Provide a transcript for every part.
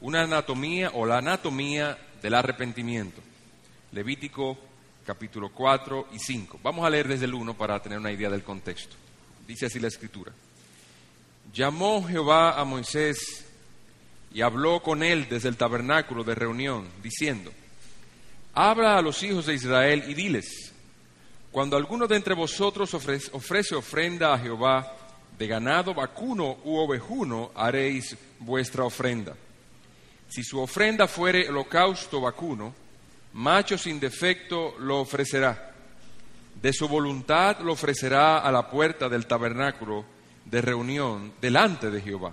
una anatomía o la anatomía del arrepentimiento. Levítico capítulo 4 y 5. Vamos a leer desde el 1 para tener una idea del contexto. Dice así la escritura. Llamó Jehová a Moisés y habló con él desde el tabernáculo de reunión, diciendo, Habla a los hijos de Israel y diles, cuando alguno de entre vosotros ofrece, ofrece ofrenda a Jehová de ganado vacuno u ovejuno, haréis vuestra ofrenda. Si su ofrenda fuere holocausto vacuno, macho sin defecto lo ofrecerá. De su voluntad lo ofrecerá a la puerta del tabernáculo de reunión delante de Jehová.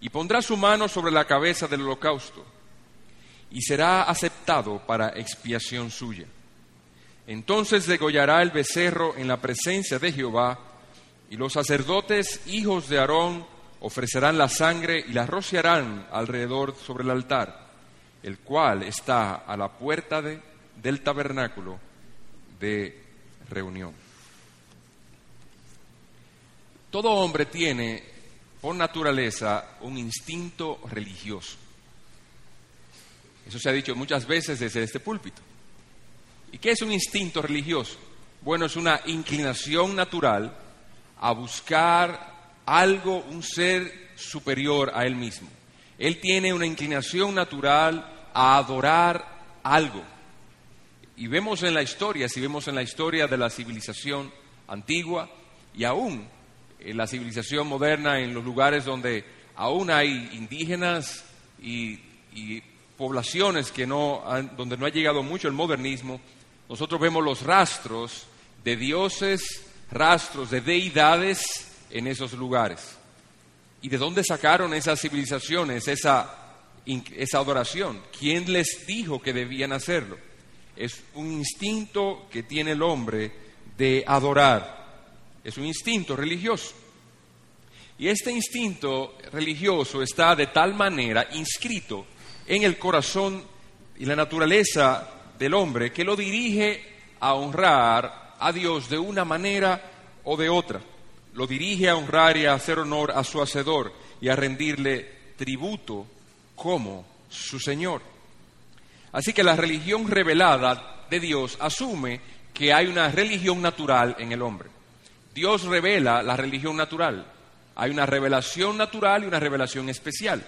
Y pondrá su mano sobre la cabeza del holocausto y será aceptado para expiación suya. Entonces degollará el becerro en la presencia de Jehová y los sacerdotes, hijos de Aarón, ofrecerán la sangre y la rociarán alrededor sobre el altar, el cual está a la puerta del tabernáculo de reunión. Todo hombre tiene por naturaleza un instinto religioso. Eso se ha dicho muchas veces desde este púlpito. ¿Y qué es un instinto religioso? Bueno, es una inclinación natural a buscar algo, un ser superior a él mismo. Él tiene una inclinación natural a adorar algo. Y vemos en la historia, si vemos en la historia de la civilización antigua y aún en la civilización moderna, en los lugares donde aún hay indígenas y, poblaciones que no donde no ha llegado mucho el modernismo, nosotros vemos los rastros de dioses, rastros de deidades en esos lugares. ¿Y de dónde sacaron esas civilizaciones, esa, esa adoración? ¿Quién les dijo que debían hacerlo? Es un instinto que tiene el hombre de adorar. Es un instinto religioso. Y este instinto religioso está de tal manera inscrito en el corazón y la naturaleza del hombre que lo dirige a honrar a Dios de una manera o de otra. Lo dirige a honrar y a hacer honor a su Hacedor y a rendirle tributo como su Señor. Así que la religión revelada de Dios asume que hay una religión natural en el hombre. Dios revela la religión natural. Hay una revelación natural y una revelación especial.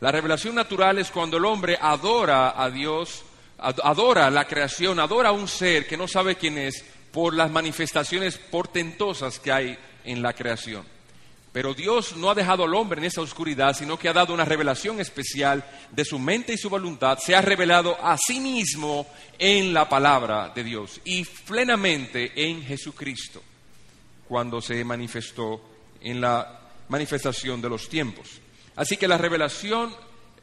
La revelación natural es cuando el hombre adora a Dios adora la creación, adora a un ser que no sabe quién es por las manifestaciones portentosas que hay en la creación. Pero Dios no ha dejado al hombre en esa oscuridad, sino que ha dado una revelación especial de su mente y su voluntad. Se ha revelado a sí mismo en la palabra de Dios y plenamente en Jesucristo, cuando se manifestó en la manifestación de los tiempos. Así que la revelación,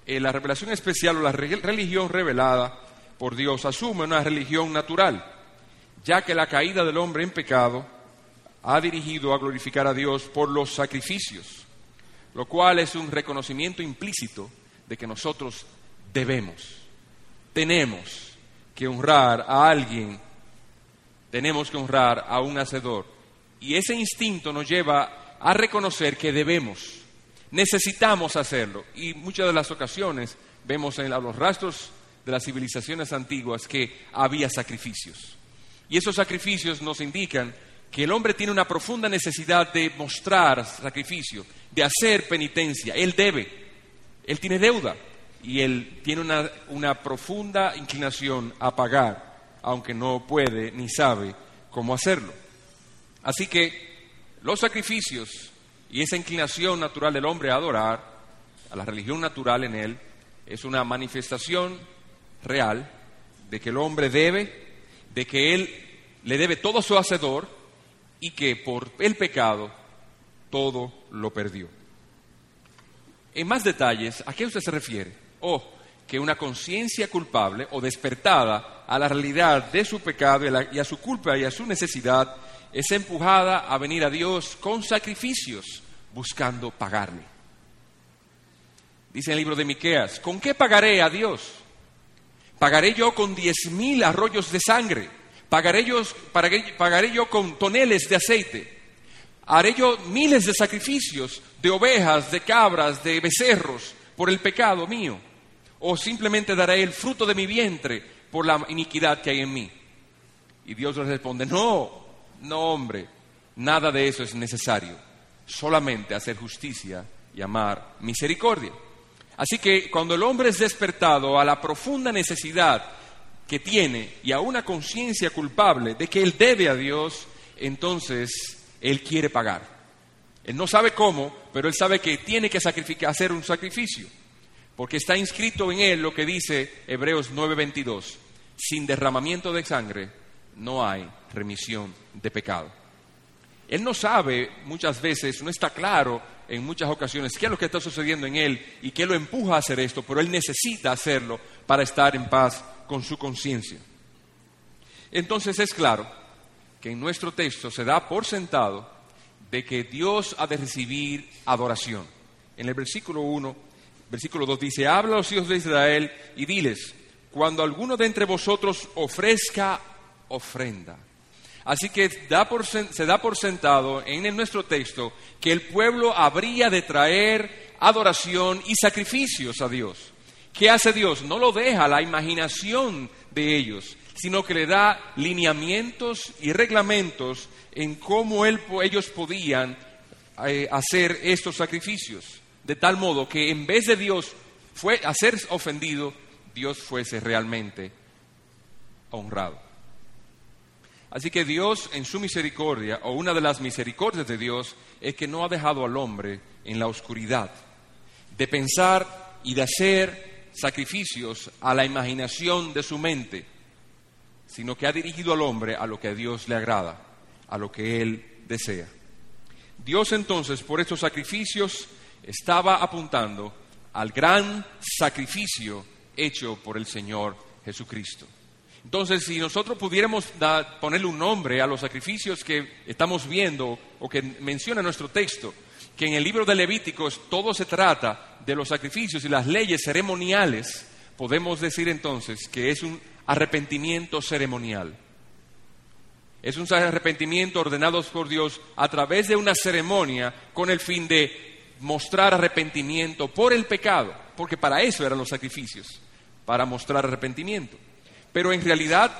eh, la revelación especial o la religión revelada por Dios asume una religión natural, ya que la caída del hombre en pecado ha dirigido a glorificar a Dios por los sacrificios, lo cual es un reconocimiento implícito de que nosotros debemos, tenemos que honrar a alguien, tenemos que honrar a un hacedor. Y ese instinto nos lleva a reconocer que debemos, necesitamos hacerlo. Y muchas de las ocasiones vemos en los rastros de las civilizaciones antiguas que había sacrificios. Y esos sacrificios nos indican que el hombre tiene una profunda necesidad de mostrar sacrificio, de hacer penitencia. Él debe, él tiene deuda y él tiene una, una profunda inclinación a pagar, aunque no puede ni sabe cómo hacerlo. Así que los sacrificios y esa inclinación natural del hombre a adorar, a la religión natural en él, es una manifestación real de que el hombre debe, de que él le debe todo a su hacedor y que por el pecado todo lo perdió. En más detalles, ¿a qué usted se refiere? O que una conciencia culpable o despertada a la realidad de su pecado y a su culpa y a su necesidad es empujada a venir a Dios con sacrificios buscando pagarle. Dice el libro de Miqueas, ¿con qué pagaré a Dios? Pagaré yo con diez mil arroyos de sangre. Pagaré yo, con toneles de aceite. Haré yo miles de sacrificios de ovejas, de cabras, de becerros por el pecado mío. o simplemente daré el fruto de mi vientre por la iniquidad que hay en mí. Y Dios le responde, no, no hombre, nada de eso es necesario, solamente hacer justicia y amar misericordia. Así que cuando el hombre es despertado a la profunda necesidad que tiene y a una conciencia culpable de que él debe a Dios, entonces él quiere pagar. Él no sabe cómo, pero él sabe que tiene que hacer un sacrificio, porque está inscrito en él lo que dice Hebreos 9:22, sin derramamiento de sangre no hay remisión de pecado. Él no sabe muchas veces, no está claro en muchas ocasiones qué es lo que está sucediendo en él y qué lo empuja a hacer esto, pero él necesita hacerlo para estar en paz con su conciencia. Entonces es claro que en nuestro texto se da por sentado de que Dios ha de recibir adoración. En el versículo 1, versículo 2 dice, habla a los hijos de Israel y diles, cuando alguno de entre vosotros ofrezca ofrenda Así que se da por sentado en nuestro texto que el pueblo habría de traer adoración y sacrificios a Dios. ¿Qué hace Dios? No lo deja a la imaginación de ellos, sino que le da lineamientos y reglamentos en cómo ellos podían eh, hacer estos sacrificios. De tal modo que en vez de Dios fue, a ser ofendido, Dios fuese realmente honrado. Así que Dios en su misericordia, o una de las misericordias de Dios, es que no ha dejado al hombre en la oscuridad, de pensar y de hacer sacrificios a la imaginación de su mente, sino que ha dirigido al hombre a lo que a Dios le agrada, a lo que él desea. Dios entonces por estos sacrificios estaba apuntando al gran sacrificio hecho por el Señor Jesucristo. Entonces, si nosotros pudiéramos ponerle un nombre a los sacrificios que estamos viendo o que menciona nuestro texto, que en el libro de Levíticos todo se trata de los sacrificios y las leyes ceremoniales, podemos decir entonces que es un arrepentimiento ceremonial. Es un arrepentimiento ordenado por Dios a través de una ceremonia con el fin de mostrar arrepentimiento por el pecado, porque para eso eran los sacrificios, para mostrar arrepentimiento. Pero en realidad,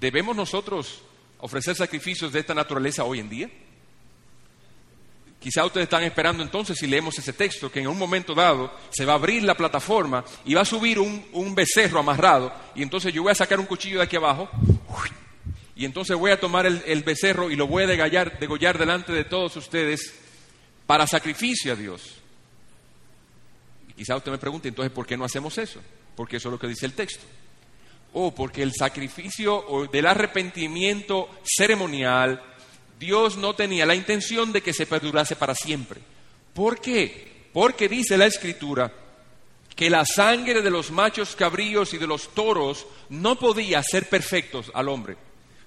¿debemos nosotros ofrecer sacrificios de esta naturaleza hoy en día? Quizá ustedes están esperando entonces, si leemos ese texto, que en un momento dado se va a abrir la plataforma y va a subir un, becerro amarrado, y entonces yo voy a sacar un cuchillo de aquí abajo, y entonces voy a tomar el, becerro y lo voy a degollar, degollar delante de todos ustedes para sacrificio a Dios. Y quizá usted me pregunte, entonces, ¿por qué no hacemos eso? Porque eso es lo que dice el texto. Oh, porque el sacrificio del arrepentimiento ceremonial, Dios no tenía la intención de que se perdurase para siempre. ¿Por qué? Porque dice la Escritura que la sangre de los machos cabríos y de los toros no podía ser perfectos al hombre.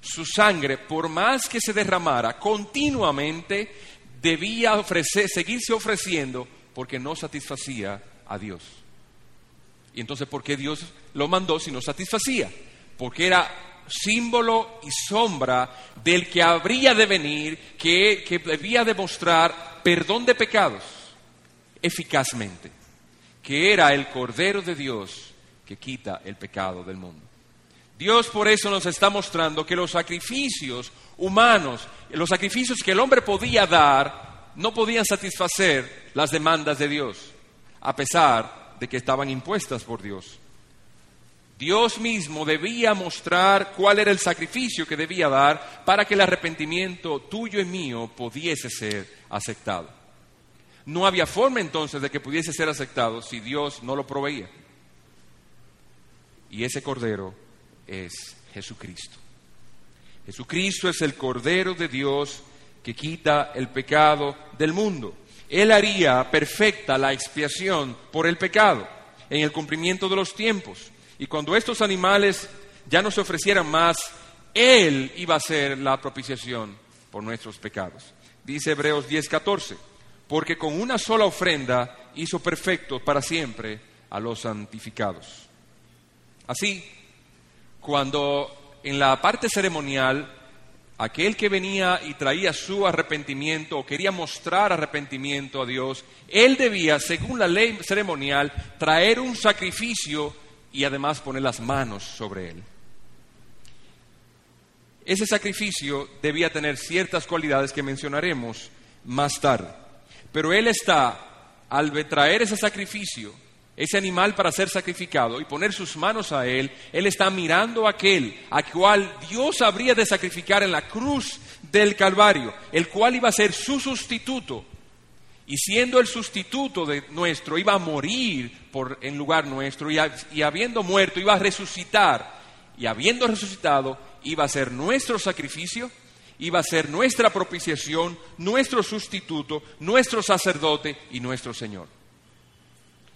Su sangre, por más que se derramara continuamente, debía seguirse ofreciendo porque no satisfacía a Dios. Y entonces, ¿por qué Dios lo mandó si no satisfacía? Porque era símbolo y sombra del que habría de venir, que, que debía demostrar perdón de pecados eficazmente, que era el Cordero de Dios que quita el pecado del mundo. Dios por eso nos está mostrando que los sacrificios humanos, los sacrificios que el hombre podía dar, no podían satisfacer las demandas de Dios, a pesar de que estaban impuestas por Dios. Dios mismo debía mostrar cuál era el sacrificio que debía dar para que el arrepentimiento tuyo y mío pudiese ser aceptado. No había forma entonces de que pudiese ser aceptado si Dios no lo proveía. Y ese cordero es Jesucristo. Jesucristo es el cordero de Dios que quita el pecado del mundo. Él haría perfecta la expiación por el pecado en el cumplimiento de los tiempos. Y cuando estos animales ya no se ofrecieran más, Él iba a ser la propiciación por nuestros pecados. Dice Hebreos 10:14, porque con una sola ofrenda hizo perfecto para siempre a los santificados. Así, cuando en la parte ceremonial aquel que venía y traía su arrepentimiento o quería mostrar arrepentimiento a Dios, él debía, según la ley ceremonial, traer un sacrificio y además poner las manos sobre él. Ese sacrificio debía tener ciertas cualidades que mencionaremos más tarde. Pero él está, al traer ese sacrificio, ese animal para ser sacrificado y poner sus manos a él, él está mirando a aquel a cual Dios habría de sacrificar en la cruz del Calvario, el cual iba a ser su sustituto. Y siendo el sustituto de nuestro, iba a morir por, en lugar nuestro y, y habiendo muerto, iba a resucitar. Y habiendo resucitado, iba a ser nuestro sacrificio, iba a ser nuestra propiciación, nuestro sustituto, nuestro sacerdote y nuestro Señor.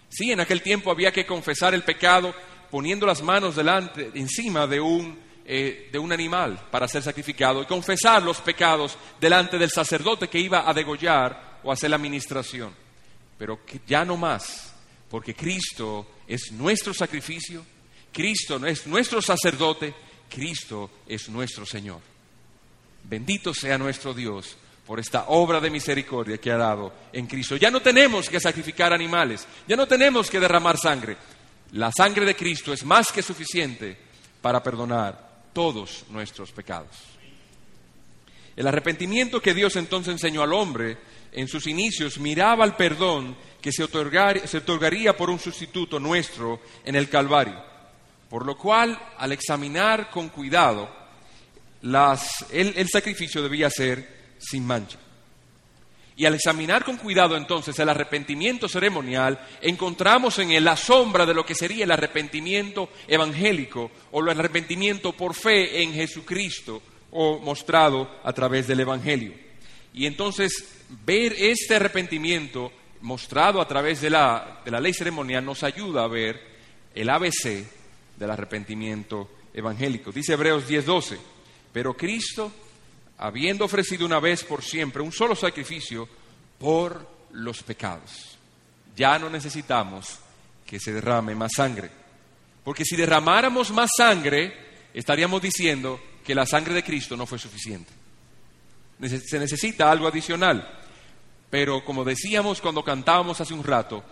Sí, en aquel tiempo había que confesar el pecado poniendo las manos delante, encima de un, eh, de un animal para ser sacrificado y confesar los pecados delante del sacerdote que iba a degollar o hacer la administración. Pero ya no más, porque Cristo es nuestro sacrificio, Cristo es nuestro sacerdote, Cristo es nuestro Señor. Bendito sea nuestro Dios por esta obra de misericordia que ha dado en Cristo. Ya no tenemos que sacrificar animales, ya no tenemos que derramar sangre. La sangre de Cristo es más que suficiente para perdonar todos nuestros pecados. El arrepentimiento que Dios entonces enseñó al hombre en sus inicios miraba al perdón que se, otorgaría por un sustituto nuestro en el Calvario. Por lo cual, al examinar con cuidado, el sacrificio debía ser sin mancha. Y al examinar con cuidado entonces el arrepentimiento ceremonial, encontramos en él la sombra de lo que sería el arrepentimiento evangélico o el arrepentimiento por fe en Jesucristo o mostrado a través del Evangelio. Y entonces ver este arrepentimiento mostrado a través de la, de la ley ceremonial nos ayuda a ver el ABC del arrepentimiento evangélico. Dice Hebreos 10:12, pero Cristo habiendo ofrecido una vez por siempre un solo sacrificio por los pecados. Ya no necesitamos que se derrame más sangre. Porque si derramáramos más sangre, estaríamos diciendo que la sangre de Cristo no fue suficiente. Se necesita algo adicional. Pero como decíamos cuando cantábamos hace un rato,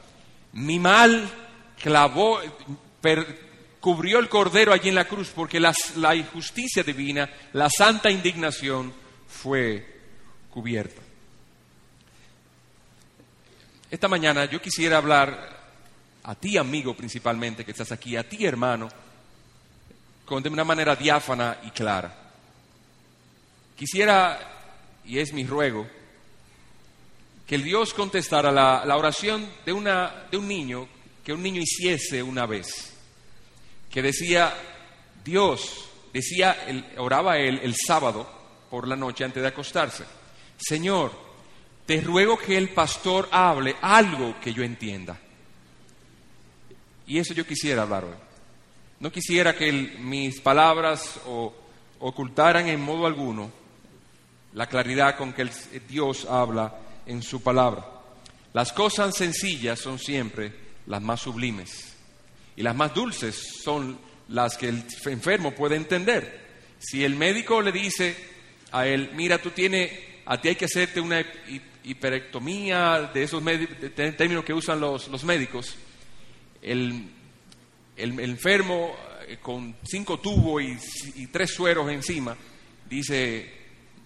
mi mal clavó, cubrió el cordero allí en la cruz porque la injusticia divina, la santa indignación fue cubierta. Esta mañana yo quisiera hablar a ti amigo principalmente que estás aquí, a ti hermano, con, de una manera diáfana y clara. Quisiera, y es mi ruego, que el Dios contestara la, la oración de, una, de un niño que un niño hiciese una vez que decía, Dios, decía, oraba él el sábado por la noche antes de acostarse, Señor, te ruego que el pastor hable algo que yo entienda. Y eso yo quisiera hablar hoy. No quisiera que mis palabras ocultaran en modo alguno la claridad con que Dios habla en su palabra. Las cosas sencillas son siempre las más sublimes. Y las más dulces son las que el enfermo puede entender. Si el médico le dice a él, mira, tú tienes, a ti hay que hacerte una hiperectomía, de esos términos que usan los, médicos, el, enfermo eh, con cinco tubos y, tres sueros encima, dice,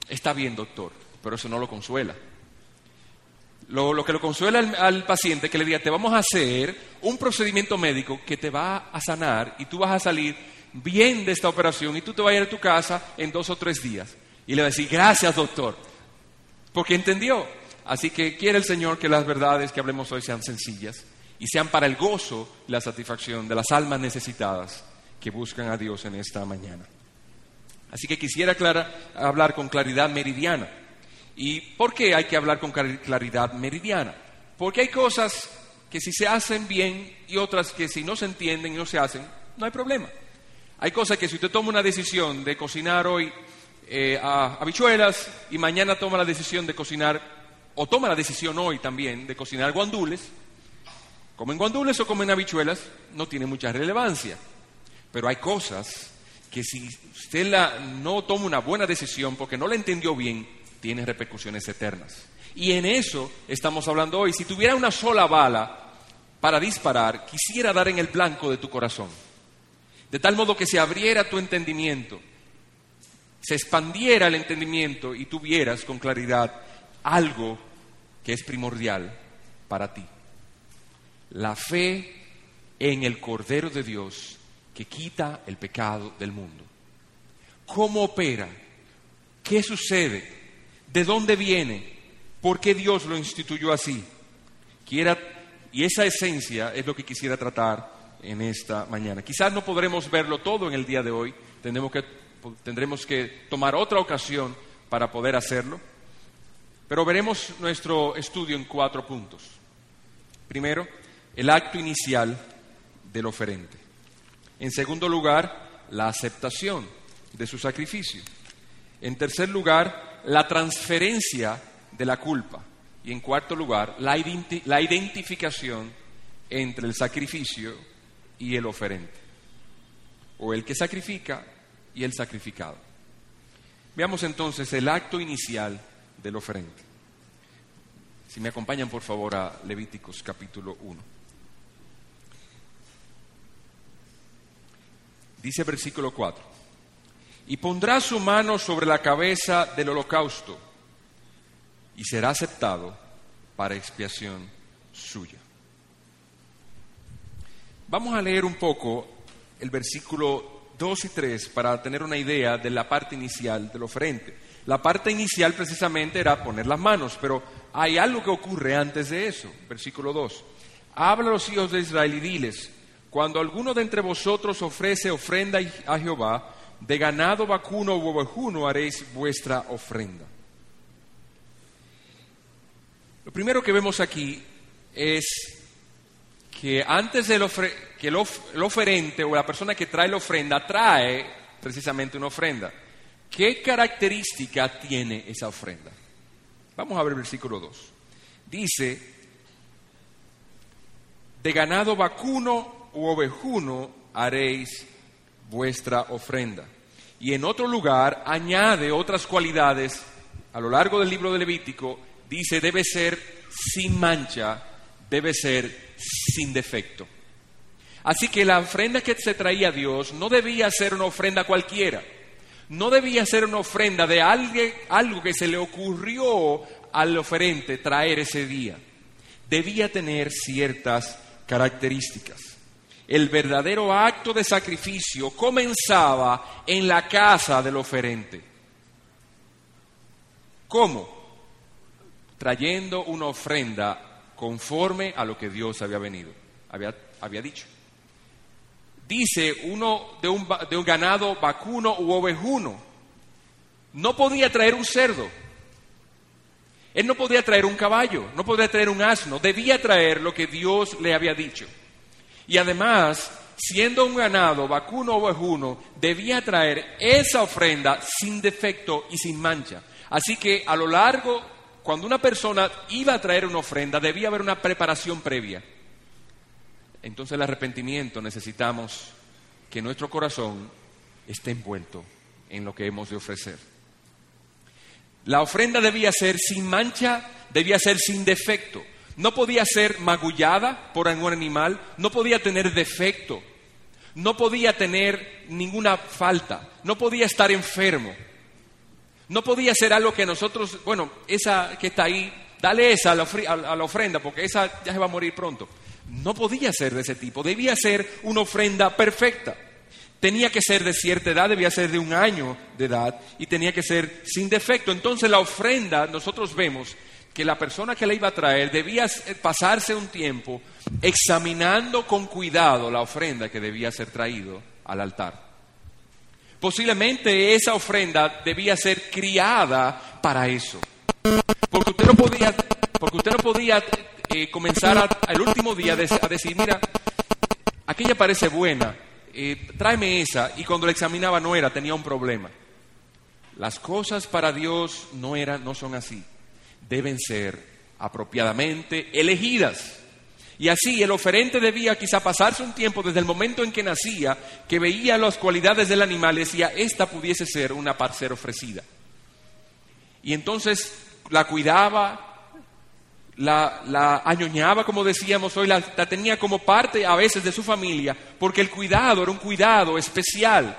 está bien doctor, pero eso no lo consuela. Lo, que lo consuela al, paciente que le diga, te vamos a hacer un procedimiento médico que te va a sanar y tú vas a salir bien de esta operación y tú te vas a ir a tu casa en dos o tres días. Y le va a decir, gracias doctor, porque entendió. Así que quiere el Señor que las verdades que hablemos hoy sean sencillas y sean para el gozo y la satisfacción de las almas necesitadas que buscan a Dios en esta mañana. Así que quisiera hablar con claridad meridiana. ¿Y por qué hay que hablar con claridad meridiana? Porque hay cosas que si se hacen bien y otras que si no se entienden y no se hacen, no hay problema. Hay cosas que si usted toma una decisión de cocinar hoy eh, habichuelas y mañana toma la decisión de cocinar, o toma la decisión hoy también de cocinar guandules, comen guandules o comen habichuelas, no tiene mucha relevancia. Pero hay cosas que si usted la, no toma una buena decisión porque no la entendió bien, tiene repercusiones eternas. Y en eso estamos hablando hoy. Si tuviera una sola bala para disparar, quisiera dar en el blanco de tu corazón. De tal modo que se abriera tu entendimiento, se expandiera el entendimiento y tuvieras con claridad algo que es primordial para ti. La fe en el Cordero de Dios que quita el pecado del mundo. ¿Cómo opera? ¿Qué sucede? ¿De dónde viene? ¿Por qué Dios lo instituyó así? Quiera, y esa esencia es lo que quisiera tratar en esta mañana. Quizás no podremos verlo todo en el día de hoy, tendremos que, tendremos que tomar otra ocasión para poder hacerlo, pero veremos nuestro estudio en cuatro puntos. Primero, el acto inicial del oferente. En segundo lugar, la aceptación de su sacrificio. En tercer lugar, la transferencia de la culpa. Y en cuarto lugar, la, identificación entre el sacrificio y el oferente. O el que sacrifica y el sacrificado. Veamos entonces el acto inicial del oferente. Si me acompañan por favor a Levíticos capítulo 1. Dice versículo 4. Y pondrá su mano sobre la cabeza del holocausto y será aceptado para expiación suya. Vamos a leer un poco el versículo 2 y 3 para tener una idea de la parte inicial del oferente. La parte inicial precisamente era poner las manos, pero hay algo que ocurre antes de eso. Versículo 2. Habla a los hijos de Israel y diles, cuando alguno de entre vosotros ofrece ofrenda a Jehová, de ganado vacuno o ovejuno haréis vuestra ofrenda. Lo primero que vemos aquí es que antes del que el, oferente o la persona que trae la ofrenda trae precisamente una ofrenda. ¿Qué característica tiene esa ofrenda? Vamos a ver el versículo 2. Dice, de ganado vacuno u ovejuno haréis vuestra ofrenda. Y en otro lugar añade otras cualidades. A lo largo del libro de Levítico dice debe ser sin mancha, debe ser sin defecto. Así que la ofrenda que se traía a Dios no debía ser una ofrenda cualquiera. No debía ser una ofrenda de algo que se le ocurrió al oferente traer ese día. Debía tener ciertas características. El verdadero acto de sacrificio comenzaba en la casa del oferente. ¿Cómo? Trayendo una ofrenda conforme a lo que Dios había venido, había, había dicho. Dice uno de un, de un ganado vacuno u ovejuno. No podía traer un cerdo. Él no podía traer un caballo, no podía traer un asno, debía traer lo que Dios le había dicho. Y además, siendo un ganado, vacuno o ovejuno, debía traer esa ofrenda sin defecto y sin mancha. Así que a lo largo, cuando una persona iba a traer una ofrenda, debía haber una preparación previa. Entonces el arrepentimiento necesitamos que nuestro corazón esté envuelto en lo que hemos de ofrecer. La ofrenda debía ser sin mancha, debía ser sin defecto no podía ser magullada por algún animal, no podía tener defecto, no podía tener ninguna falta, no podía estar enfermo, no podía ser algo que nosotros, bueno, esa que está ahí, dale esa a la, ofrenda porque esa ya se va a morir pronto. No podía ser de ese tipo, debía ser una ofrenda perfecta. Tenía que ser de cierta edad, debía ser de un año de edad y tenía que ser sin defecto. Entonces la ofrenda, nosotros vemos que la persona que la iba a traer debía pasarse un tiempo examinando con cuidado la ofrenda que debía ser traído al altar. Posiblemente esa ofrenda debía ser criada para eso. Porque usted no podía, porque usted no podía eh, comenzar al último día a decir, mira, aquella parece buena, eh, tráeme esa. Y cuando la examinaba no era, tenía un problema. Las cosas para Dios no, eran, no son así deben ser apropiadamente elegidas. Y así el oferente debía quizá pasarse un tiempo desde el momento en que nacía, que veía las cualidades del animal y decía, esta pudiese ser una parcera ofrecida. Y entonces la cuidaba, la, la añoñaba, como decíamos hoy, la, la tenía como parte a veces de su familia, porque el cuidado era un cuidado especial.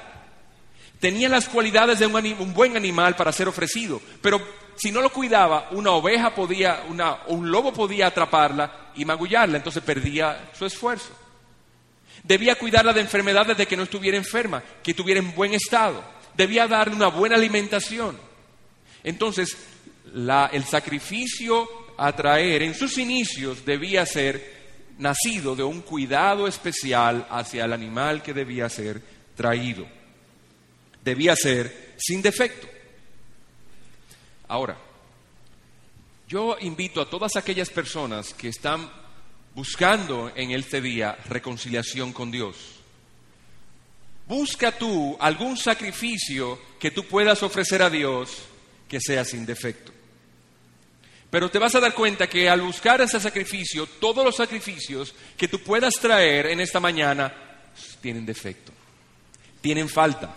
Tenía las cualidades de un, un buen animal para ser ofrecido, pero si no lo cuidaba, una oveja podía, una, un lobo podía atraparla y magullarla, entonces perdía su esfuerzo. Debía cuidarla de enfermedades de que no estuviera enferma, que estuviera en buen estado. Debía darle una buena alimentación. Entonces, el sacrificio a traer en sus inicios debía ser nacido de un cuidado especial hacia el animal que debía ser traído. Debía ser sin defecto. Ahora, yo invito a todas aquellas personas que están buscando en este día reconciliación con Dios. Busca tú algún sacrificio que tú puedas ofrecer a Dios que sea sin defecto. Pero te vas a dar cuenta que al buscar ese sacrificio, todos los sacrificios que tú puedas traer en esta mañana tienen defecto, tienen falta.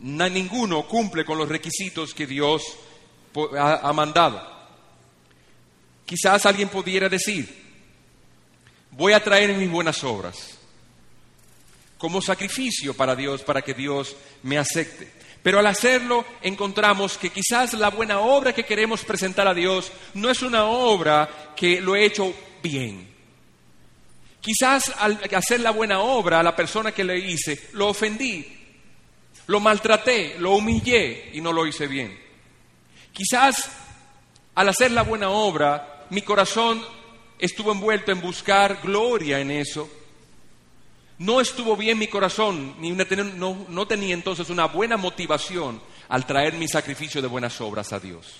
Ninguno cumple con los requisitos que Dios ha, mandado. Quizás alguien pudiera decir, voy a traer mis buenas obras como sacrificio para Dios, para que Dios me acepte. Pero al hacerlo encontramos que quizás la buena obra que queremos presentar a Dios no es una obra que lo he hecho bien. Quizás al hacer la buena obra a la persona que le hice, lo ofendí, lo maltraté, lo humillé y no lo hice bien. Quizás al hacer la buena obra, mi corazón estuvo envuelto en buscar gloria en eso. No estuvo bien mi corazón, ni no, no tenía entonces una buena motivación al traer mi sacrificio de buenas obras a Dios.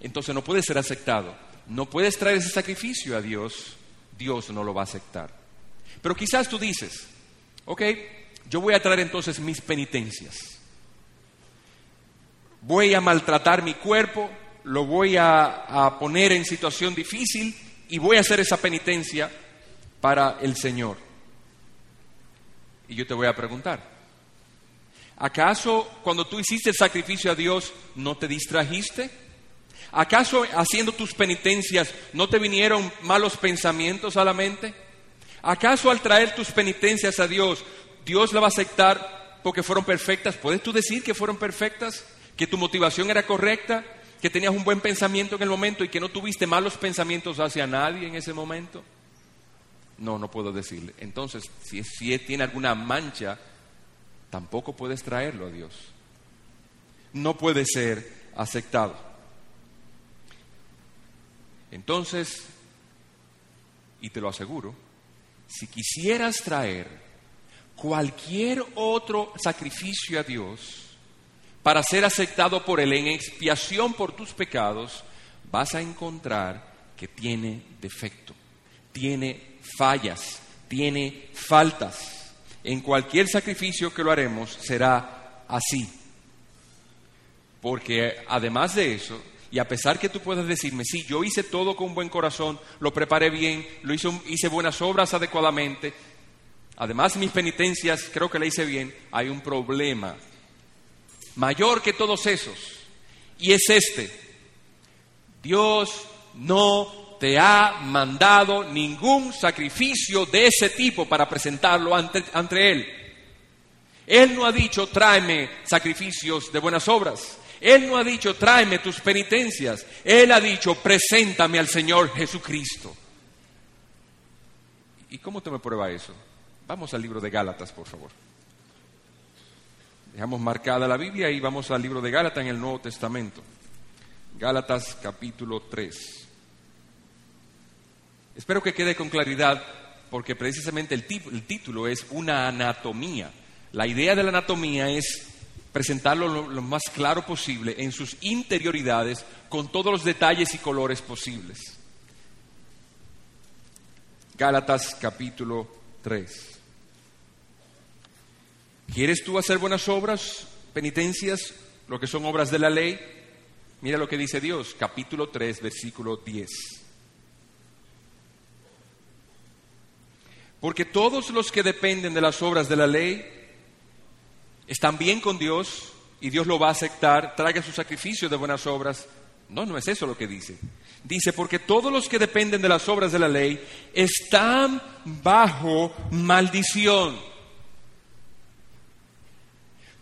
Entonces no puede ser aceptado. No puedes traer ese sacrificio a Dios, Dios no lo va a aceptar. Pero quizás tú dices, ok, yo voy a traer entonces mis penitencias. Voy a maltratar mi cuerpo, lo voy a, poner en situación difícil y voy a hacer esa penitencia para el Señor. Y yo te voy a preguntar, ¿acaso cuando tú hiciste el sacrificio a Dios no te distrajiste? ¿Acaso haciendo tus penitencias no te vinieron malos pensamientos a la mente? ¿Acaso al traer tus penitencias a Dios, Dios la va a aceptar porque fueron perfectas? ¿Puedes tú decir que fueron perfectas? ¿Que tu motivación era correcta? ¿Que tenías un buen pensamiento en el momento y que no tuviste malos pensamientos hacia nadie en ese momento? No, no puedo decirle. Entonces, si, tiene alguna mancha, tampoco puedes traerlo a Dios. No puede ser aceptado. Entonces, y te lo aseguro, si quisieras traer cualquier otro sacrificio a Dios para ser aceptado por Él en expiación por tus pecados, vas a encontrar que tiene defecto, tiene fallas, tiene faltas. En cualquier sacrificio que lo haremos será así. Porque además de eso, y a pesar que tú puedas decirme, sí, yo hice todo con buen corazón, lo preparé bien, lo hice, hice buenas obras adecuadamente, además mis penitencias creo que la hice bien, hay un problema mayor que todos esos, y es este. Dios no te ha mandado ningún sacrificio de ese tipo para presentarlo ante, ante Él. Él no ha dicho, tráeme sacrificios de buenas obras. Él no ha dicho, tráeme tus penitencias. Él ha dicho, preséntame al Señor Jesucristo. ¿Y cómo te me prueba eso? Vamos al libro de Gálatas, por favor. Dejamos marcada la Biblia y vamos al libro de Gálatas en el Nuevo Testamento. Gálatas capítulo 3. Espero que quede con claridad porque precisamente el, título es una anatomía. La idea de la anatomía es presentarlo lo, lo más claro posible en sus interioridades con todos los detalles y colores posibles. Gálatas capítulo 3. ¿Quieres tú hacer buenas obras, penitencias, lo que son obras de la ley? Mira lo que dice Dios, capítulo 3, versículo 10. Porque todos los que dependen de las obras de la ley están bien con Dios y Dios lo va a aceptar, traiga su sacrificio de buenas obras. No, no es eso lo que dice. Dice, porque todos los que dependen de las obras de la ley están bajo maldición.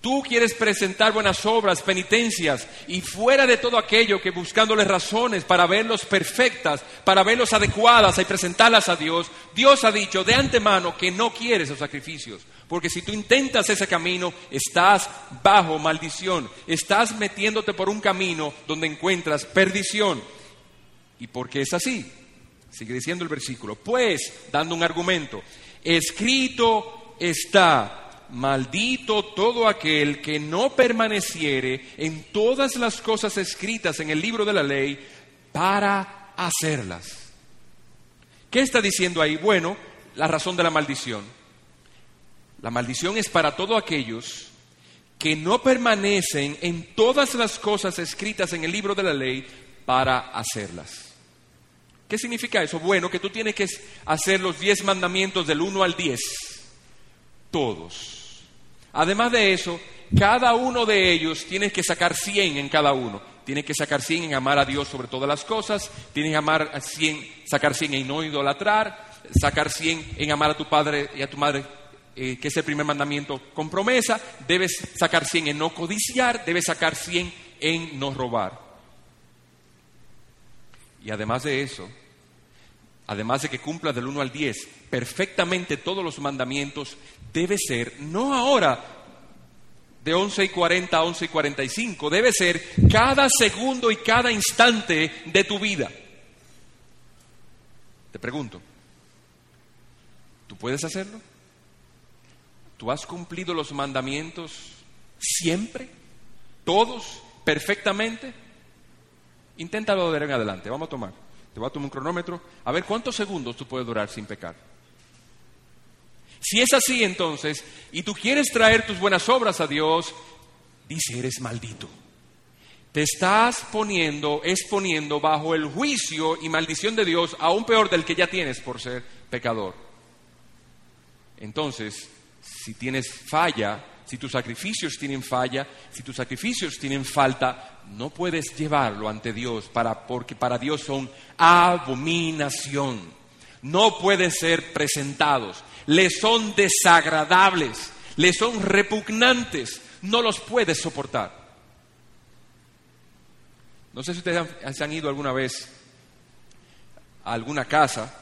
Tú quieres presentar buenas obras, penitencias, y fuera de todo aquello que buscándoles razones para verlos perfectas, para verlos adecuadas y presentarlas a Dios, Dios ha dicho de antemano que no quiere esos sacrificios. Porque si tú intentas ese camino, estás bajo maldición, estás metiéndote por un camino donde encuentras perdición. ¿Y por qué es así? Sigue diciendo el versículo. Pues, dando un argumento, escrito está maldito todo aquel que no permaneciere en todas las cosas escritas en el libro de la ley para hacerlas. ¿Qué está diciendo ahí? Bueno, la razón de la maldición. La maldición es para todos aquellos que no permanecen en todas las cosas escritas en el libro de la ley para hacerlas. ¿Qué significa eso? Bueno, que tú tienes que hacer los diez mandamientos del 1 al 10, todos Además de eso, cada uno de ellos tiene que sacar 100 en cada uno. Tiene que sacar 100 en amar a Dios sobre todas las cosas, tiene que amar 100, sacar 100 en no idolatrar, sacar 100 en amar a tu padre y a tu madre, eh, que es el primer mandamiento con promesa, debes sacar 100 en no codiciar, debes sacar 100 en no robar. Y además de eso, además de que cumpla del 1 al 10 perfectamente todos los mandamientos, debe ser, no ahora de 11 y 40 a 11 y 45, debe ser cada segundo y cada instante de tu vida. Te pregunto, ¿tú puedes hacerlo? ¿Tú has cumplido los mandamientos siempre? ¿Todos? ¿Perfectamente? Inténtalo de en adelante, vamos a tomar. Te voy a tomar un cronómetro. A ver cuántos segundos tú puedes durar sin pecar. Si es así entonces, y tú quieres traer tus buenas obras a Dios, dice, eres maldito. Te estás poniendo, exponiendo bajo el juicio y maldición de Dios, aún peor del que ya tienes por ser pecador. Entonces, si tienes falla, si tus sacrificios tienen falla, si tus sacrificios tienen falta, no puedes llevarlo ante Dios para, porque para Dios son abominación. No pueden ser presentados. Le son desagradables, le son repugnantes. No los puedes soportar. No sé si ustedes se han ido alguna vez a alguna casa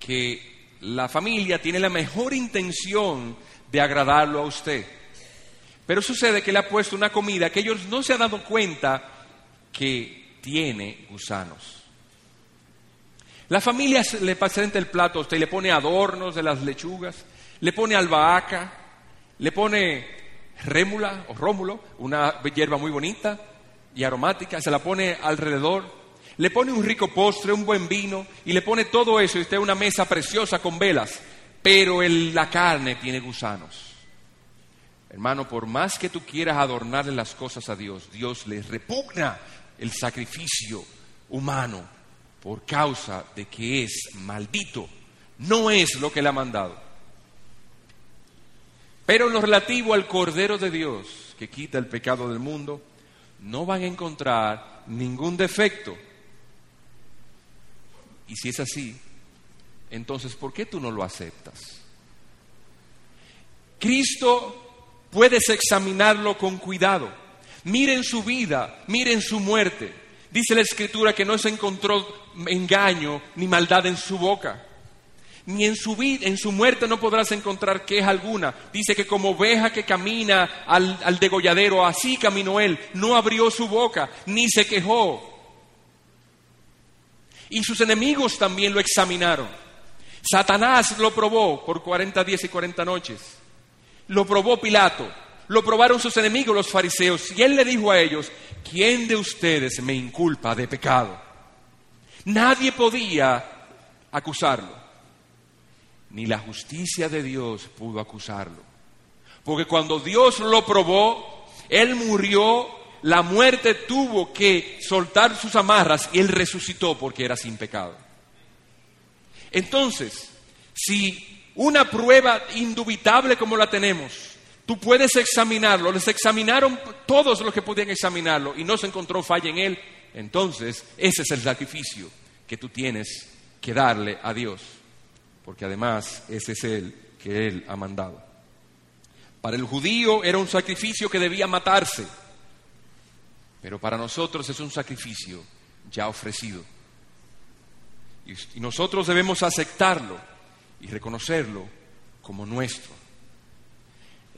que la familia tiene la mejor intención de agradarlo a usted. Pero sucede que le ha puesto una comida que ellos no se han dado cuenta que tiene gusanos. La familia le presenta el plato a usted le pone adornos de las lechugas, le pone albahaca, le pone rémula o rómulo, una hierba muy bonita y aromática, se la pone alrededor, le pone un rico postre, un buen vino y le pone todo eso y usted una mesa preciosa con velas pero la carne tiene gusanos. Hermano, por más que tú quieras adornarle las cosas a Dios, Dios le repugna el sacrificio humano por causa de que es maldito. No es lo que le ha mandado. Pero en lo relativo al Cordero de Dios, que quita el pecado del mundo, no van a encontrar ningún defecto. Y si es así, entonces ¿por qué tú no lo aceptas? Cristo puedes examinarlo con cuidado. Miren su vida, miren su muerte. Dice la Escritura que no se encontró engaño ni maldad en su boca. Ni en su vida, en su muerte no podrás encontrar queja alguna. Dice que como oveja que camina al, al degolladero, así caminó él. No abrió su boca, ni se quejó. Y sus enemigos también lo examinaron. Satanás lo probó por 40 días y 40 noches. Lo probó Pilato. Lo probaron sus enemigos, los fariseos. Y él le dijo a ellos, ¿quién de ustedes me inculpa de pecado? Nadie podía acusarlo. Ni la justicia de Dios pudo acusarlo. Porque cuando Dios lo probó, Él murió, la muerte tuvo que soltar sus amarras y Él resucitó porque era sin pecado. Entonces, Si una prueba indubitable como la tenemos, tú puedes examinarlo, les examinaron todos los que podían examinarlo y no se encontró falla en él, entonces ese es el sacrificio que tú tienes que darle a Dios, porque además ese es el que Él ha mandado. Para el judío era un sacrificio que debía matarse, pero para nosotros es un sacrificio ya ofrecido. Y nosotros debemos aceptarlo y reconocerlo como nuestro.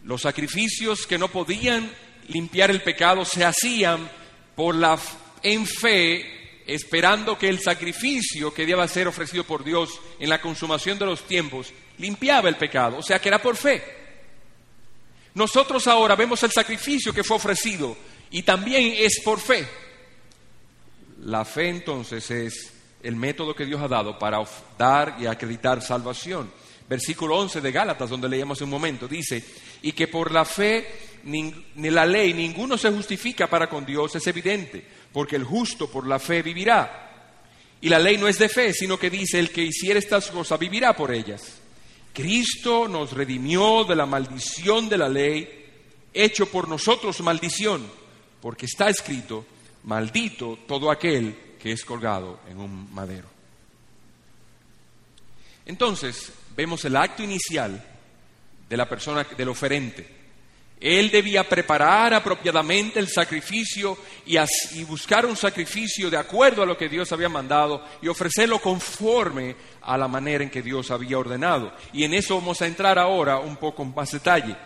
Los sacrificios que no podían limpiar el pecado se hacían por la en fe, esperando que el sacrificio que debía ser ofrecido por Dios en la consumación de los tiempos limpiaba el pecado, o sea que era por fe. Nosotros ahora vemos el sacrificio que fue ofrecido y también es por fe. La fe entonces es el método que Dios ha dado para dar y acreditar salvación. Versículo 11 de Gálatas, donde leíamos un momento, dice, y que por la fe ni, la ley ninguno se justifica para con Dios, es evidente, porque el justo por la fe vivirá. Y la ley no es de fe, sino que dice, el que hiciera estas cosas vivirá por ellas. Cristo nos redimió de la maldición de la ley, hecho por nosotros maldición, porque está escrito, maldito todo aquel que es colgado en un madero. Entonces, vemos el acto inicial de la persona, del oferente. Él debía preparar apropiadamente el sacrificio y, buscar un sacrificio de acuerdo a lo que Dios había mandado y ofrecerlo conforme a la manera en que Dios había ordenado. Y en eso vamos a entrar ahora un poco en más detalle.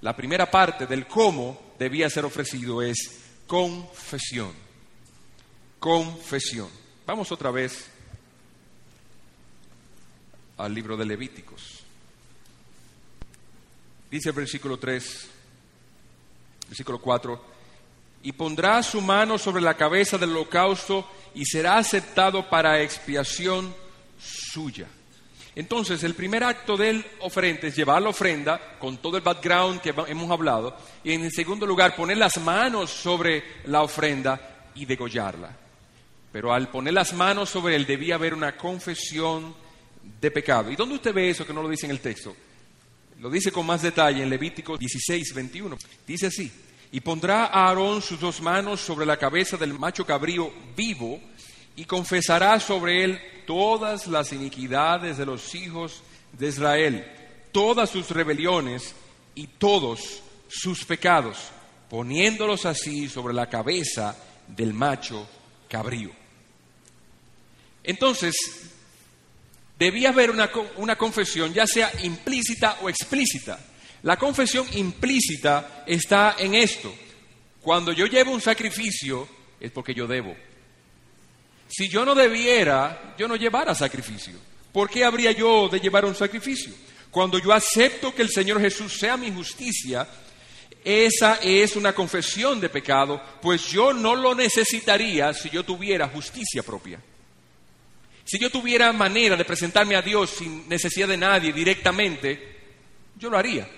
La primera parte del cómo debía ser ofrecido es confesión. Confesión. Vamos otra vez al libro de Levíticos. Dice el versículo 3 versículo 4, y pondrá su mano sobre la cabeza del holocausto y será aceptado para expiación suya. Entonces, el primer acto del oferente es llevar la ofrenda con todo el background que hemos hablado, y en el segundo lugar, poner las manos sobre la ofrenda y degollarla. Pero al poner las manos sobre él debía haber una confesión de pecado. ¿Y dónde usted ve eso que no lo dice en el texto? Lo dice con más detalle en Levítico 16, 21. Dice así, y pondrá a Aarón sus dos manos sobre la cabeza del macho cabrío vivo y confesará sobre él todas las iniquidades de los hijos de Israel, todas sus rebeliones y todos sus pecados, poniéndolos así sobre la cabeza del macho cabrío. Entonces, debía haber una, una confesión, ya sea implícita o explícita. La confesión implícita está en esto. Cuando yo llevo un sacrificio es porque yo debo. Si yo no debiera, yo no llevara sacrificio. ¿Por qué habría yo de llevar un sacrificio? Cuando yo acepto que el Señor Jesús sea mi justicia, esa es una confesión de pecado, pues yo no lo necesitaría si yo tuviera justicia propia. Si yo tuviera manera de presentarme a Dios sin necesidad de nadie directamente, yo lo haría.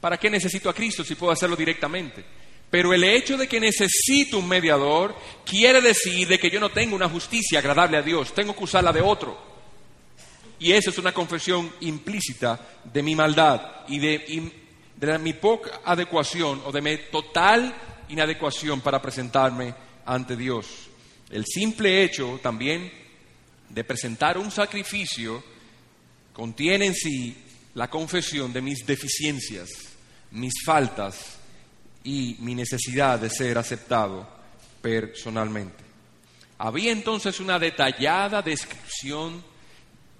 ¿Para qué necesito a Cristo si puedo hacerlo directamente? Pero el hecho de que necesito un mediador quiere decir de que yo no tengo una justicia agradable a Dios, tengo que usarla de otro. Y eso es una confesión implícita de mi maldad y de, de mi poca adecuación o de mi total inadecuación para presentarme ante Dios. El simple hecho también de presentar un sacrificio contiene en sí la confesión de mis deficiencias, mis faltas y mi necesidad de ser aceptado personalmente. Había entonces una detallada descripción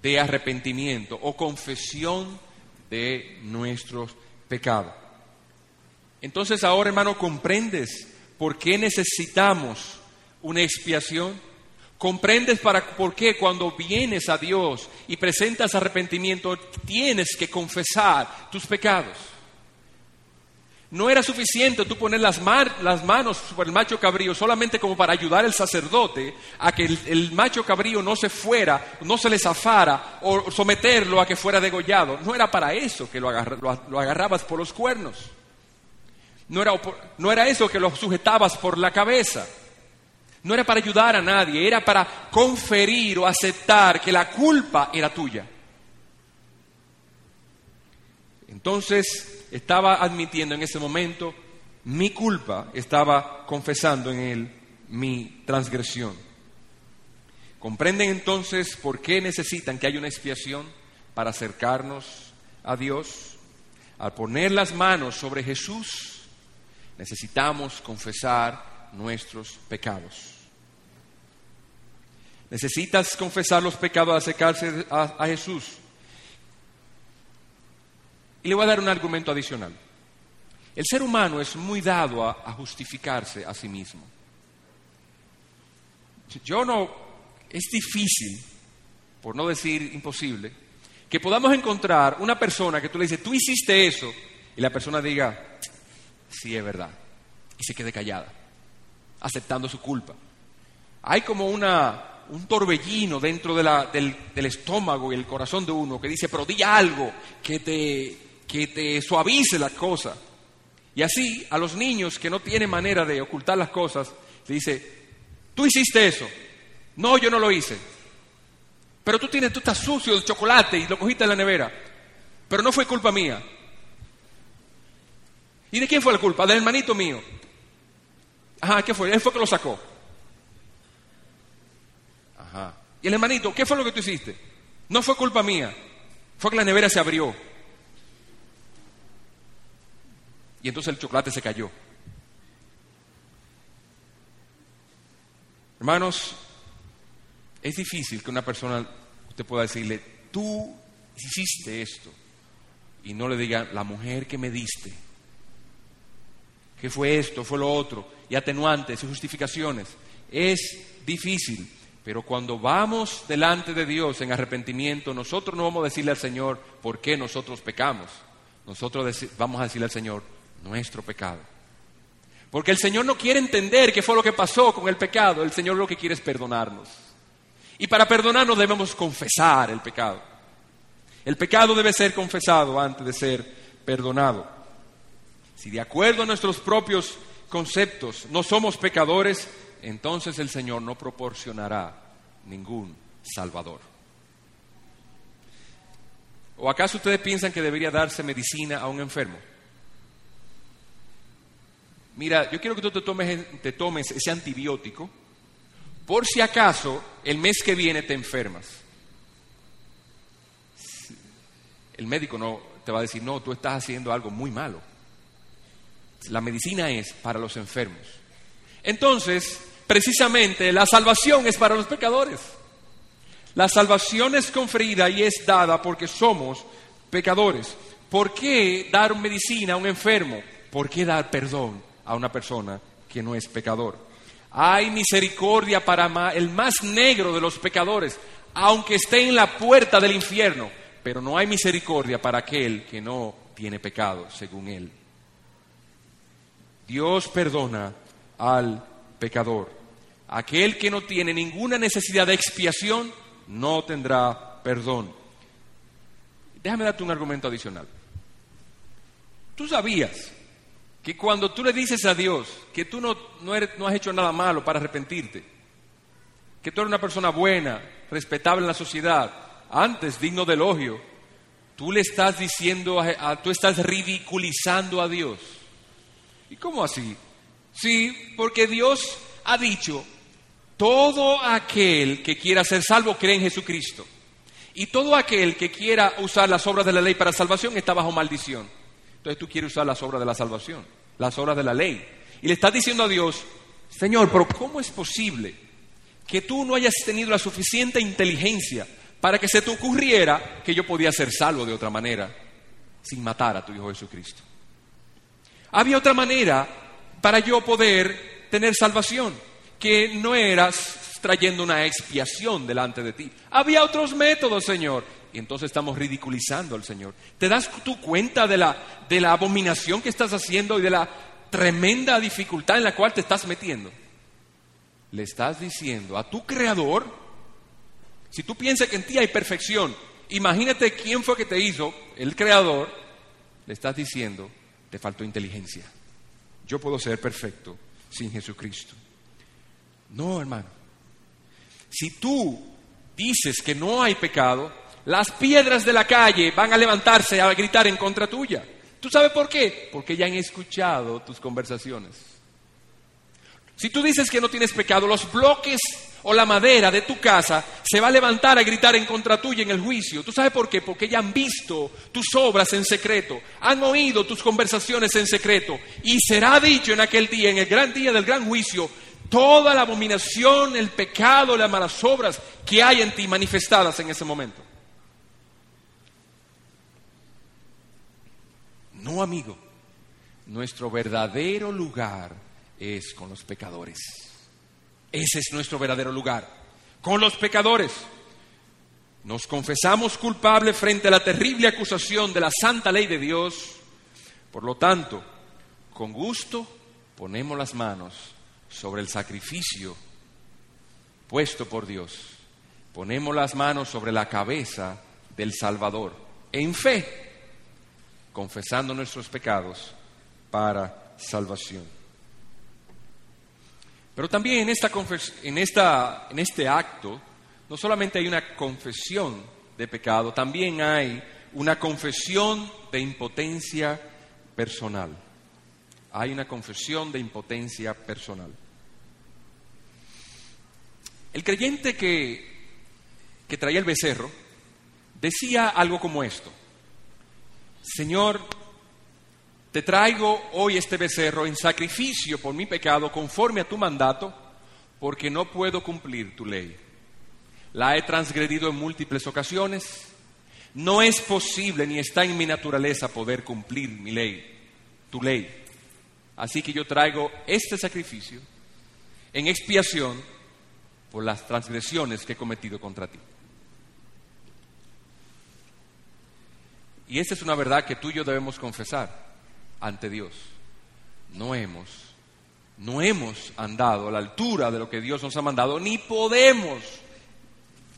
de arrepentimiento o confesión de nuestros pecados. Entonces ahora, hermano, comprendes por qué necesitamos una expiación. Comprendes para, por qué cuando vienes a Dios y presentas arrepentimiento tienes que confesar tus pecados. No era suficiente tú poner las, manos sobre el macho cabrío solamente como para ayudar al sacerdote a que el, macho cabrío no se fuera, no se le zafara o someterlo a que fuera degollado. No era para eso que lo, lo agarrabas por los cuernos. No era, no era eso que lo sujetabas por la cabeza. No era para ayudar a nadie, era para conferir o aceptar que la culpa era tuya. Entonces estaba admitiendo en ese momento mi culpa, estaba confesando en él mi transgresión. ¿Comprenden entonces por qué necesitan que haya una expiación para acercarnos a Dios? Al poner las manos sobre Jesús, necesitamos confesar nuestros pecados. Necesitas confesar los pecados acercarse a, a Jesús. Y le voy a dar un argumento adicional. El ser humano es muy dado a, a justificarse a sí mismo. Yo no, es difícil, por no decir imposible, que podamos encontrar una persona que tú le dices, tú hiciste eso, y la persona diga, sí es verdad, y se quede callada, aceptando su culpa. Hay como una, un torbellino dentro de la- del, del estómago y el corazón de uno que dice, pero di algo que te, que te suavice la cosa. Y así a los niños que no tienen manera de ocultar las cosas, le dice, tú hiciste eso. No, yo no lo hice. Pero tú tienes, tú estás sucio de chocolate y lo cogiste en la nevera. Pero no fue culpa mía. ¿Y de quién fue la culpa? Del hermanito mío. Ajá, ¿qué fue? Él fue que lo sacó. Ajá. ¿Y el hermanito, qué fue lo que tú hiciste? No fue culpa mía. Fue que la nevera se abrió. Y entonces el chocolate se cayó. Hermanos, es difícil que una persona usted pueda decirle, tú hiciste esto, y no le diga, la mujer que me diste, que fue esto, fue lo otro, y atenuantes y justificaciones. Es difícil, pero cuando vamos delante de Dios en arrepentimiento, nosotros no vamos a decirle al Señor por qué nosotros pecamos. Nosotros vamos a decirle al Señor nuestro pecado. Porque el Señor no quiere entender qué fue lo que pasó con el pecado. El Señor lo que quiere es perdonarnos. Y para perdonarnos debemos confesar el pecado. El pecado debe ser confesado antes de ser perdonado. Si de acuerdo a nuestros propios conceptos no somos pecadores, entonces el Señor no proporcionará ningún Salvador. ¿O acaso ustedes piensan que debería darse medicina a un enfermo? Mira, yo quiero que tú te tomes, ese antibiótico por si acaso el mes que viene te enfermas. El médico no te va a decir, no, tú estás haciendo algo muy malo. La medicina es para los enfermos. Entonces, precisamente la salvación es para los pecadores. La salvación es conferida y es dada porque somos pecadores. ¿Por qué dar medicina a un enfermo? ¿Por qué dar perdón a una persona que no es pecador? Hay misericordia para el más negro de los pecadores, aunque esté en la puerta del infierno, pero no hay misericordia para aquel que no tiene pecado, según él. Dios perdona al pecador. Aquel que no tiene ninguna necesidad de expiación no tendrá perdón. Déjame darte un argumento adicional. Tú sabías que cuando tú le dices a Dios que tú no, no, eres- no has hecho nada malo para arrepentirte, que tú eres una persona buena, respetable en la sociedad, antes digno de elogio, tú le estás diciendo, a- a- tú estás ridiculizando a Dios. ¿Y cómo así? Sí, porque Dios ha dicho, todo aquel que quiera ser salvo cree en Jesucristo. Y todo aquel que quiera usar las obras de la ley para salvación está bajo maldición. Entonces tú quieres usar las obras de la salvación, las obras de la ley. Y le estás diciendo a Dios, Señor, pero ¿cómo es posible que tú no hayas tenido la suficiente inteligencia para que se te ocurriera que yo podía ser salvo de otra manera, sin matar a tu Hijo Jesucristo? Había otra manera para yo poder tener salvación, que no eras trayendo una expiación delante de ti. Había otros métodos, Señor. Y entonces estamos ridiculizando al Señor. ¿Te das tú cuenta de la, de la abominación que estás haciendo y de la tremenda dificultad en la cual te estás metiendo? Le estás diciendo a tu creador, si tú piensas que en ti hay perfección, imagínate quién fue que te hizo, el creador, le estás diciendo, te faltó inteligencia. Yo puedo ser perfecto sin Jesucristo. No, hermano. Si tú dices que no hay pecado, Las piedras de la calle van a levantarse a gritar en contra tuya. ¿Tú sabes por qué? Porque ya han escuchado tus conversaciones. Si tú dices que no tienes pecado, los bloques o la madera de tu casa se va a levantar a gritar en contra tuya en el juicio. ¿Tú sabes por qué? Porque ya han visto tus obras en secreto, han oído tus conversaciones en secreto. Y será dicho en aquel día, en el gran día del gran juicio, toda la abominación, el pecado, las malas obras que hay en ti manifestadas en ese momento. No, amigo, nuestro verdadero lugar es con los pecadores. Ese es nuestro verdadero lugar, con los pecadores. Nos confesamos culpables frente a la terrible acusación de la santa ley de Dios. Por lo tanto, con gusto ponemos las manos sobre el sacrificio puesto por Dios. Ponemos las manos sobre la cabeza del Salvador, en fe confesando nuestros pecados para salvación. Pero también en, esta en, esta, en este acto no solamente hay una confesión de pecado, también hay una confesión de impotencia personal. Hay una confesión de impotencia personal. El creyente que, que traía el becerro decía algo como esto. Señor, te traigo hoy este becerro en sacrificio por mi pecado conforme a tu mandato, porque no puedo cumplir tu ley. La he transgredido en múltiples ocasiones. No es posible ni está en mi naturaleza poder cumplir mi ley, tu ley. Así que yo traigo este sacrificio en expiación por las transgresiones que he cometido contra ti. Y esta es una verdad que tú y yo debemos confesar ante Dios. No hemos, no hemos andado a la altura de lo que Dios nos ha mandado, ni podemos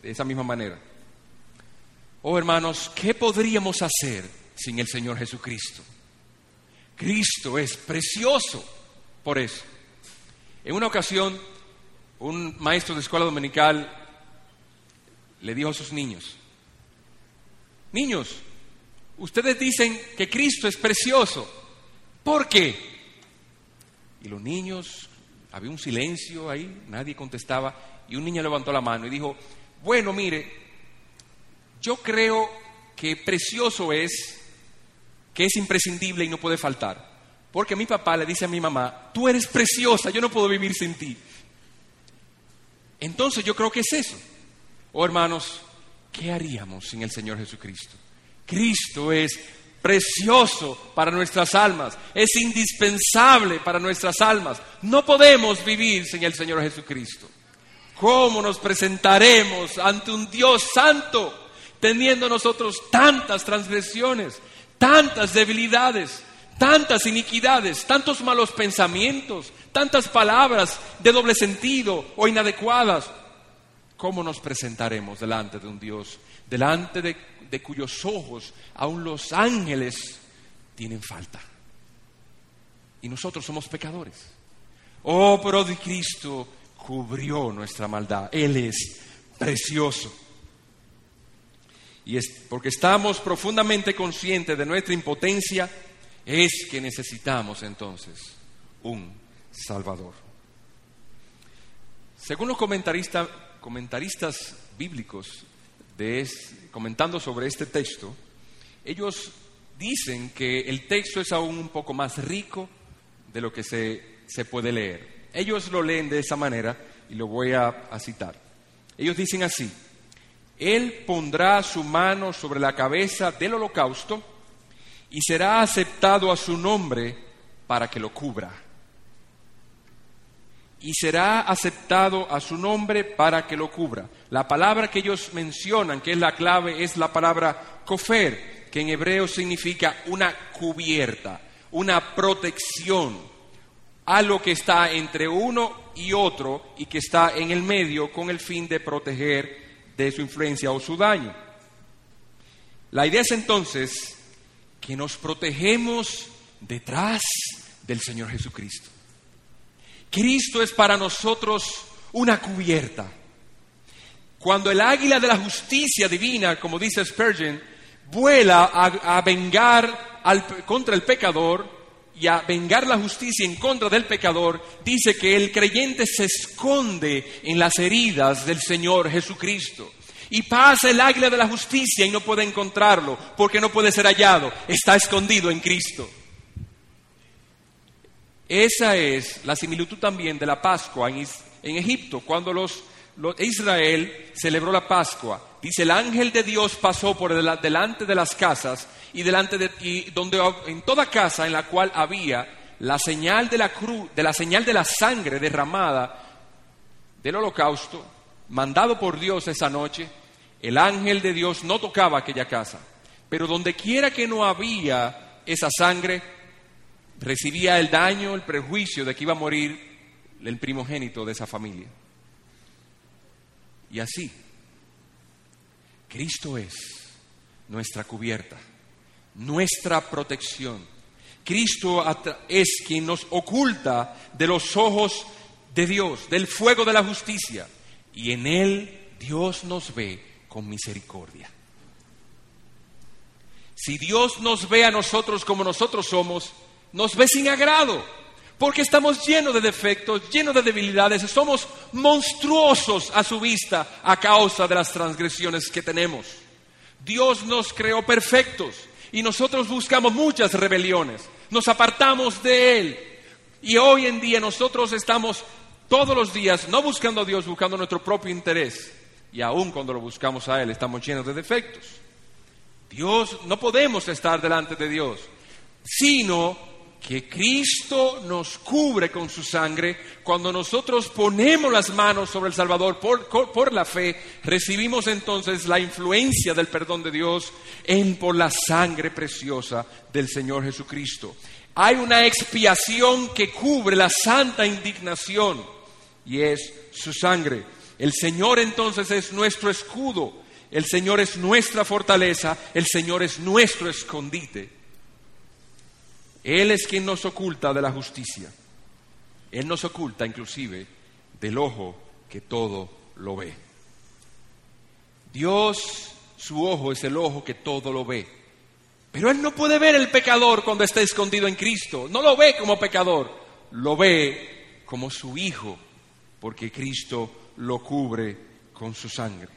de esa misma manera. Oh hermanos, ¿qué podríamos hacer sin el Señor Jesucristo? Cristo es precioso por eso. En una ocasión, un maestro de escuela dominical le dijo a sus niños, niños, Ustedes dicen que Cristo es precioso. ¿Por qué? Y los niños, había un silencio ahí, nadie contestaba, y un niño levantó la mano y dijo, bueno, mire, yo creo que precioso es, que es imprescindible y no puede faltar. Porque mi papá le dice a mi mamá, tú eres preciosa, yo no puedo vivir sin ti. Entonces yo creo que es eso. Oh hermanos, ¿qué haríamos sin el Señor Jesucristo? Cristo es precioso para nuestras almas, es indispensable para nuestras almas. No podemos vivir sin el Señor Jesucristo. ¿Cómo nos presentaremos ante un Dios santo teniendo nosotros tantas transgresiones, tantas debilidades, tantas iniquidades, tantos malos pensamientos, tantas palabras de doble sentido o inadecuadas? ¿Cómo nos presentaremos delante de un Dios, delante de de cuyos ojos aún los ángeles tienen falta. Y nosotros somos pecadores. Oh, pero de Cristo cubrió nuestra maldad. Él es precioso. Y es porque estamos profundamente conscientes de nuestra impotencia, es que necesitamos entonces un Salvador. Según los comentaristas, comentaristas bíblicos, comentando sobre este texto, ellos dicen que el texto es aún un poco más rico de lo que se, se puede leer. Ellos lo leen de esa manera y lo voy a citar. Ellos dicen así, Él pondrá su mano sobre la cabeza del holocausto y será aceptado a su nombre para que lo cubra y será aceptado a su nombre para que lo cubra. La palabra que ellos mencionan, que es la clave, es la palabra kofer, que en hebreo significa una cubierta, una protección, algo que está entre uno y otro y que está en el medio con el fin de proteger de su influencia o su daño. La idea es entonces que nos protegemos detrás del Señor Jesucristo. Cristo es para nosotros una cubierta. Cuando el águila de la justicia divina, como dice Spurgeon, vuela a, vengar contra el pecador y a vengar la justicia en contra del pecador, dice que el creyente se esconde en las heridas del Señor Jesucristo. Y pasa el águila de la justicia y no puede encontrarlo porque no puede ser hallado. Está escondido en Cristo. Esa es la similitud también de la Pascua en, Egipto, cuando los, Israel celebró la Pascua. Dice, el ángel de Dios pasó por delante de las casas y, delante de, y donde en toda casa en la cual había la señal de la cruz, de la señal de la sangre derramada del holocausto, mandado por Dios esa noche, el ángel de Dios no tocaba aquella casa, pero donde quiera que no había esa sangre, recibía el daño, el prejuicio de que iba a morir el primogénito de esa familia. Y así, Cristo es nuestra cubierta, nuestra protección. Cristo es quien nos oculta de los ojos de Dios, del fuego de la justicia. Y en Él Dios nos ve con misericordia. Si Dios nos ve a nosotros como nosotros somos, nos ve sin agrado, porque estamos llenos de defectos, llenos de debilidades, somos monstruosos a su vista a causa de las transgresiones que tenemos. Dios nos creó perfectos y nosotros buscamos muchas rebeliones, nos apartamos de Él. Y hoy en día nosotros estamos todos los días no buscando a Dios, buscando nuestro propio interés. Y aún cuando lo buscamos a Él estamos llenos de defectos. Dios, no podemos estar delante de Dios, sino que Cristo nos cubre con su sangre, cuando nosotros ponemos las manos sobre el Salvador por, la fe, recibimos entonces la influencia del perdón de Dios en por la sangre preciosa del Señor Jesucristo. Hay una expiación que cubre la santa indignación y es su sangre. El Señor entonces es nuestro escudo, el Señor es nuestra fortaleza, el Señor es nuestro escondite. Él es quien nos oculta de la justicia. Él nos oculta inclusive del ojo que todo lo ve. Dios, su ojo es el ojo que todo lo ve. Pero Él no puede ver el pecador cuando está escondido en Cristo. No lo ve como pecador, lo ve como su hijo, porque Cristo lo cubre con su sangre.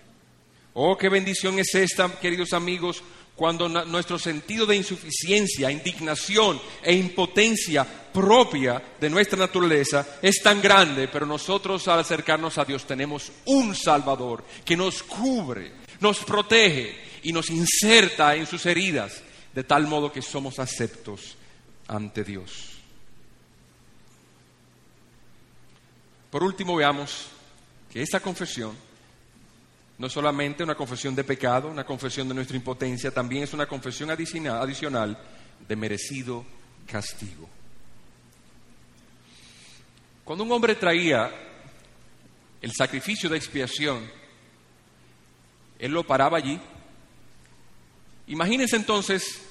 Oh, qué bendición es esta, queridos amigos, cuando nuestro sentido de insuficiencia, indignación e impotencia propia de nuestra naturaleza es tan grande, pero nosotros al acercarnos a Dios tenemos un Salvador que nos cubre, nos protege y nos inserta en sus heridas, de tal modo que somos aceptos ante Dios. Por último, veamos que esta confesión no solamente una confesión de pecado, una confesión de nuestra impotencia, también es una confesión adicional de merecido castigo. Cuando un hombre traía el sacrificio de expiación, él lo paraba allí. Imagínense entonces,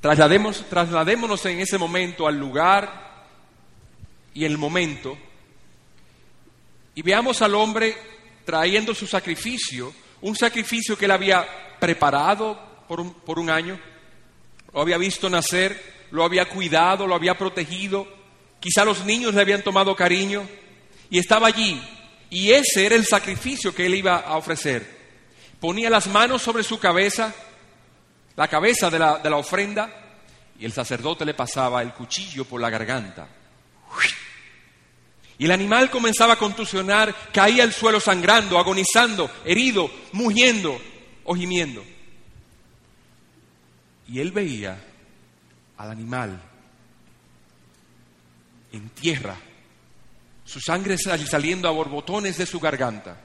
traslademos, trasladémonos en ese momento al lugar y el momento y veamos al hombre trayendo su sacrificio, un sacrificio que él había preparado por un, por un año, lo había visto nacer, lo había cuidado, lo había protegido, quizá los niños le habían tomado cariño y estaba allí. Y ese era el sacrificio que él iba a ofrecer. Ponía las manos sobre su cabeza, la cabeza de la, de la ofrenda, y el sacerdote le pasaba el cuchillo por la garganta. Y el animal comenzaba a contusionar, caía al suelo sangrando, agonizando, herido, mugiendo o gimiendo. Y él veía al animal en tierra, su sangre saliendo a borbotones de su garganta.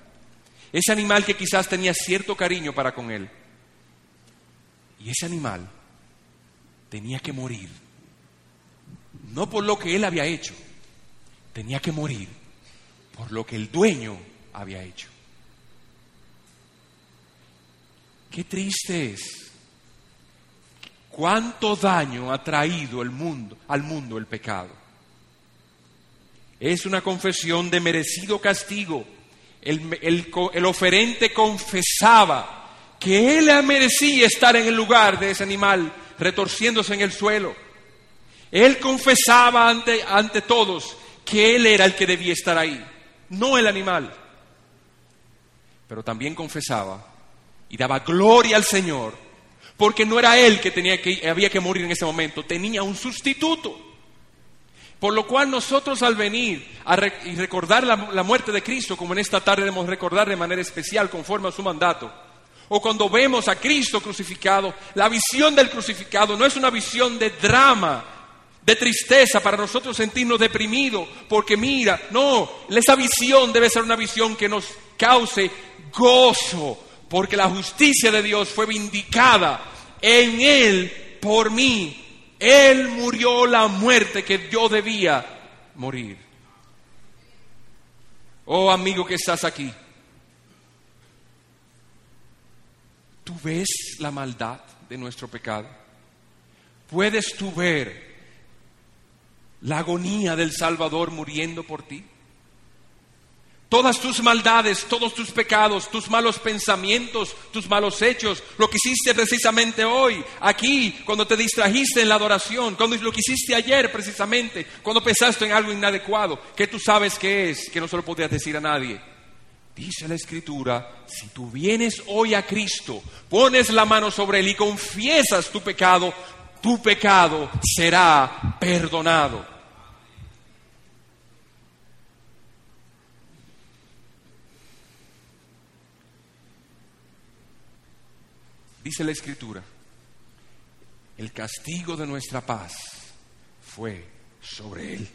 Ese animal que quizás tenía cierto cariño para con él. Y ese animal tenía que morir, no por lo que él había hecho, tenía que morir por lo que el dueño había hecho. Qué triste es cuánto daño ha traído el mundo, al mundo el pecado. Es una confesión de merecido castigo. El, oferente confesaba que él merecía estar en el lugar de ese animal, retorciéndose en el suelo. Él confesaba ante, ante todos que él era el que debía estar ahí, no el animal. Pero también confesaba y daba gloria al Señor, porque no era él que, tenía que había que morir en ese momento, tenía un sustituto. Por lo cual nosotros al venir y recordar la, la muerte de Cristo, como en esta tarde debemos recordar de manera especial conforme a su mandato, o cuando vemos a Cristo crucificado, la visión del crucificado no es una visión de drama, de tristeza para nosotros sentirnos deprimidos, porque mira, no, esa visión debe ser una visión que nos cause gozo, porque la justicia de Dios fue vindicada en Él por mí. Él murió la muerte que yo debía morir. Oh amigo que estás aquí, ¿tú ves la maldad de nuestro pecado? ¿Puedes tú ver la agonía del Salvador muriendo por ti? Todas tus maldades, todos tus pecados, tus malos pensamientos, tus malos hechos, lo que hiciste precisamente hoy, aquí, cuando te distrajiste en la adoración, cuando lo que hiciste ayer precisamente, cuando pensaste en algo inadecuado, que tú sabes que es, que no se lo podías decir a nadie. Dice la Escritura, si tú vienes hoy a Cristo, pones la mano sobre Él y confiesas tu pecado, tu pecado será perdonado. Dice la Escritura, el castigo de nuestra paz fue sobre él.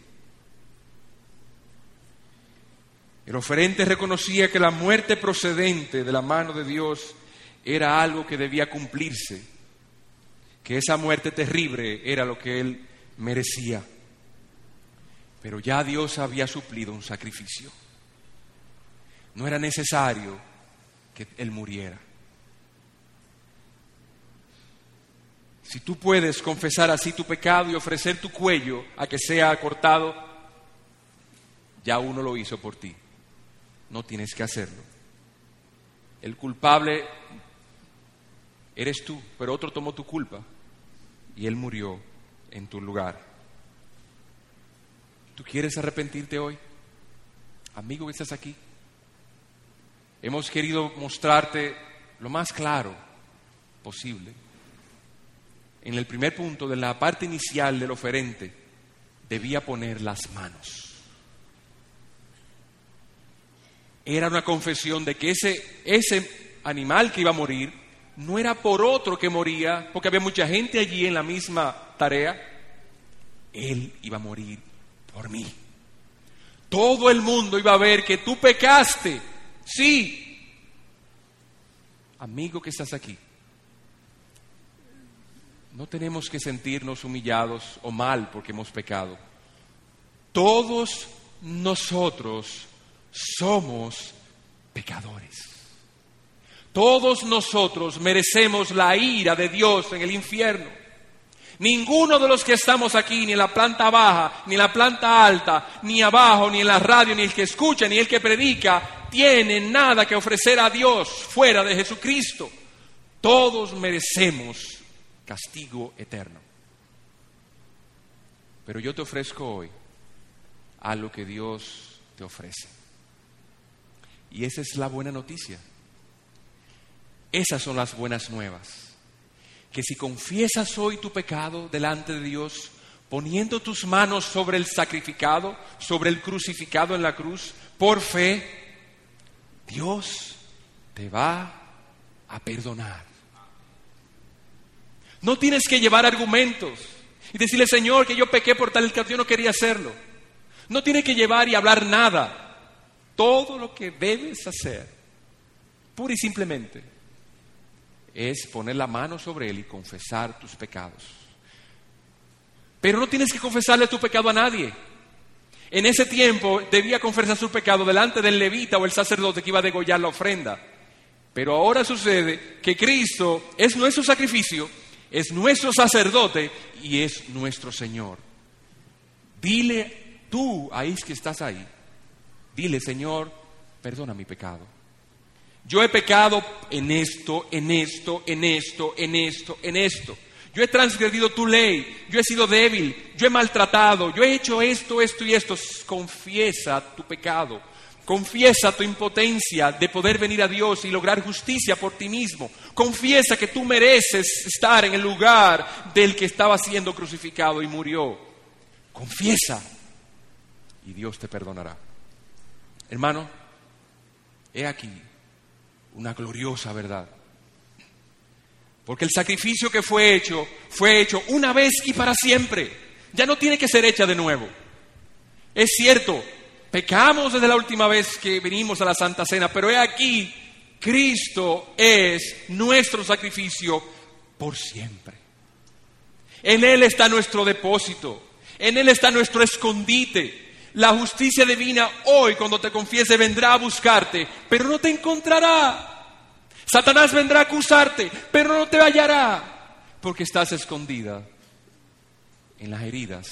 El oferente reconocía que la muerte procedente de la mano de Dios era algo que debía cumplirse, que esa muerte terrible era lo que él merecía. Pero ya Dios había suplido un sacrificio. No era necesario que él muriera. Si tú puedes confesar así tu pecado y ofrecer tu cuello a que sea cortado, ya uno lo hizo por ti. No tienes que hacerlo. El culpable eres tú, pero otro tomó tu culpa y él murió en tu lugar. ¿Tú quieres arrepentirte hoy? Amigo que estás aquí. Hemos querido mostrarte lo más claro posible en el primer punto de la parte inicial del oferente, debía poner las manos. Era una confesión de que ese, ese animal que iba a morir no era por otro que moría, porque había mucha gente allí en la misma tarea. Él iba a morir por mí. Todo el mundo iba a ver que tú pecaste. Sí. Amigo que estás aquí, no tenemos que sentirnos humillados o mal porque hemos pecado. Todos nosotros somos pecadores. Todos nosotros merecemos la ira de Dios en el infierno. Ninguno de los que estamos aquí, ni en la planta baja, ni en la planta alta, ni abajo, ni en la radio, ni el que escucha, ni el que predica, tiene nada que ofrecer a Dios fuera de Jesucristo. Todos merecemos castigo eterno. Pero yo te ofrezco hoy a lo que Dios te ofrece. Y esa es la buena noticia. Esas son las buenas nuevas. Que si confiesas hoy tu pecado delante de Dios, poniendo tus manos sobre el sacrificado, sobre el crucificado en la cruz, por fe, Dios te va a perdonar. No tienes que llevar argumentos y decirle, Señor, que yo pequé por tal que yo no quería hacerlo. No tienes que llevar y hablar nada. Todo lo que debes hacer, pura y simplemente, es poner la mano sobre Él y confesar tus pecados. Pero no tienes que confesarle tu pecado a nadie. En ese tiempo debía confesar su pecado delante del levita o el sacerdote que iba a degollar la ofrenda. Pero ahora sucede que Cristo es nuestro sacrificio es nuestro sacerdote y es nuestro Señor. Dile tú, ahí que estás ahí, dile, Señor, perdona mi pecado. Yo he pecado en esto, en esto, en esto, en esto, en esto. Yo he transgredido tu ley, yo he sido débil, yo he maltratado, yo he hecho esto, esto y esto. Confiesa tu pecado, confiesa tu impotencia de poder venir a Dios y lograr justicia por ti mismo. Confiesa que tú mereces estar en el lugar del que estaba siendo crucificado y murió. Confiesa y Dios te perdonará. Hermano, he aquí una gloriosa verdad. Porque el sacrificio que fue hecho fue hecho una vez y para siempre. Ya no tiene que ser hecha de nuevo. Es cierto, pecamos desde la última vez que venimos a la Santa Cena, pero he aquí, Cristo es nuestro sacrificio por siempre. En Él está nuestro depósito, en Él está nuestro escondite. La justicia divina hoy, cuando te confiese, vendrá a buscarte, pero no te encontrará. Satanás vendrá a acusarte, pero no te hallará, porque estás escondida en las heridas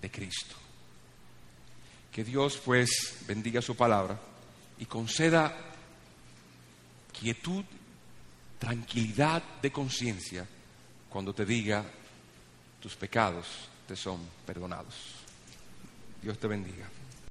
de Cristo. Que Dios pues bendiga su palabra y conceda quietud, tranquilidad de conciencia cuando te diga tus pecados te son perdonados. Dios te bendiga.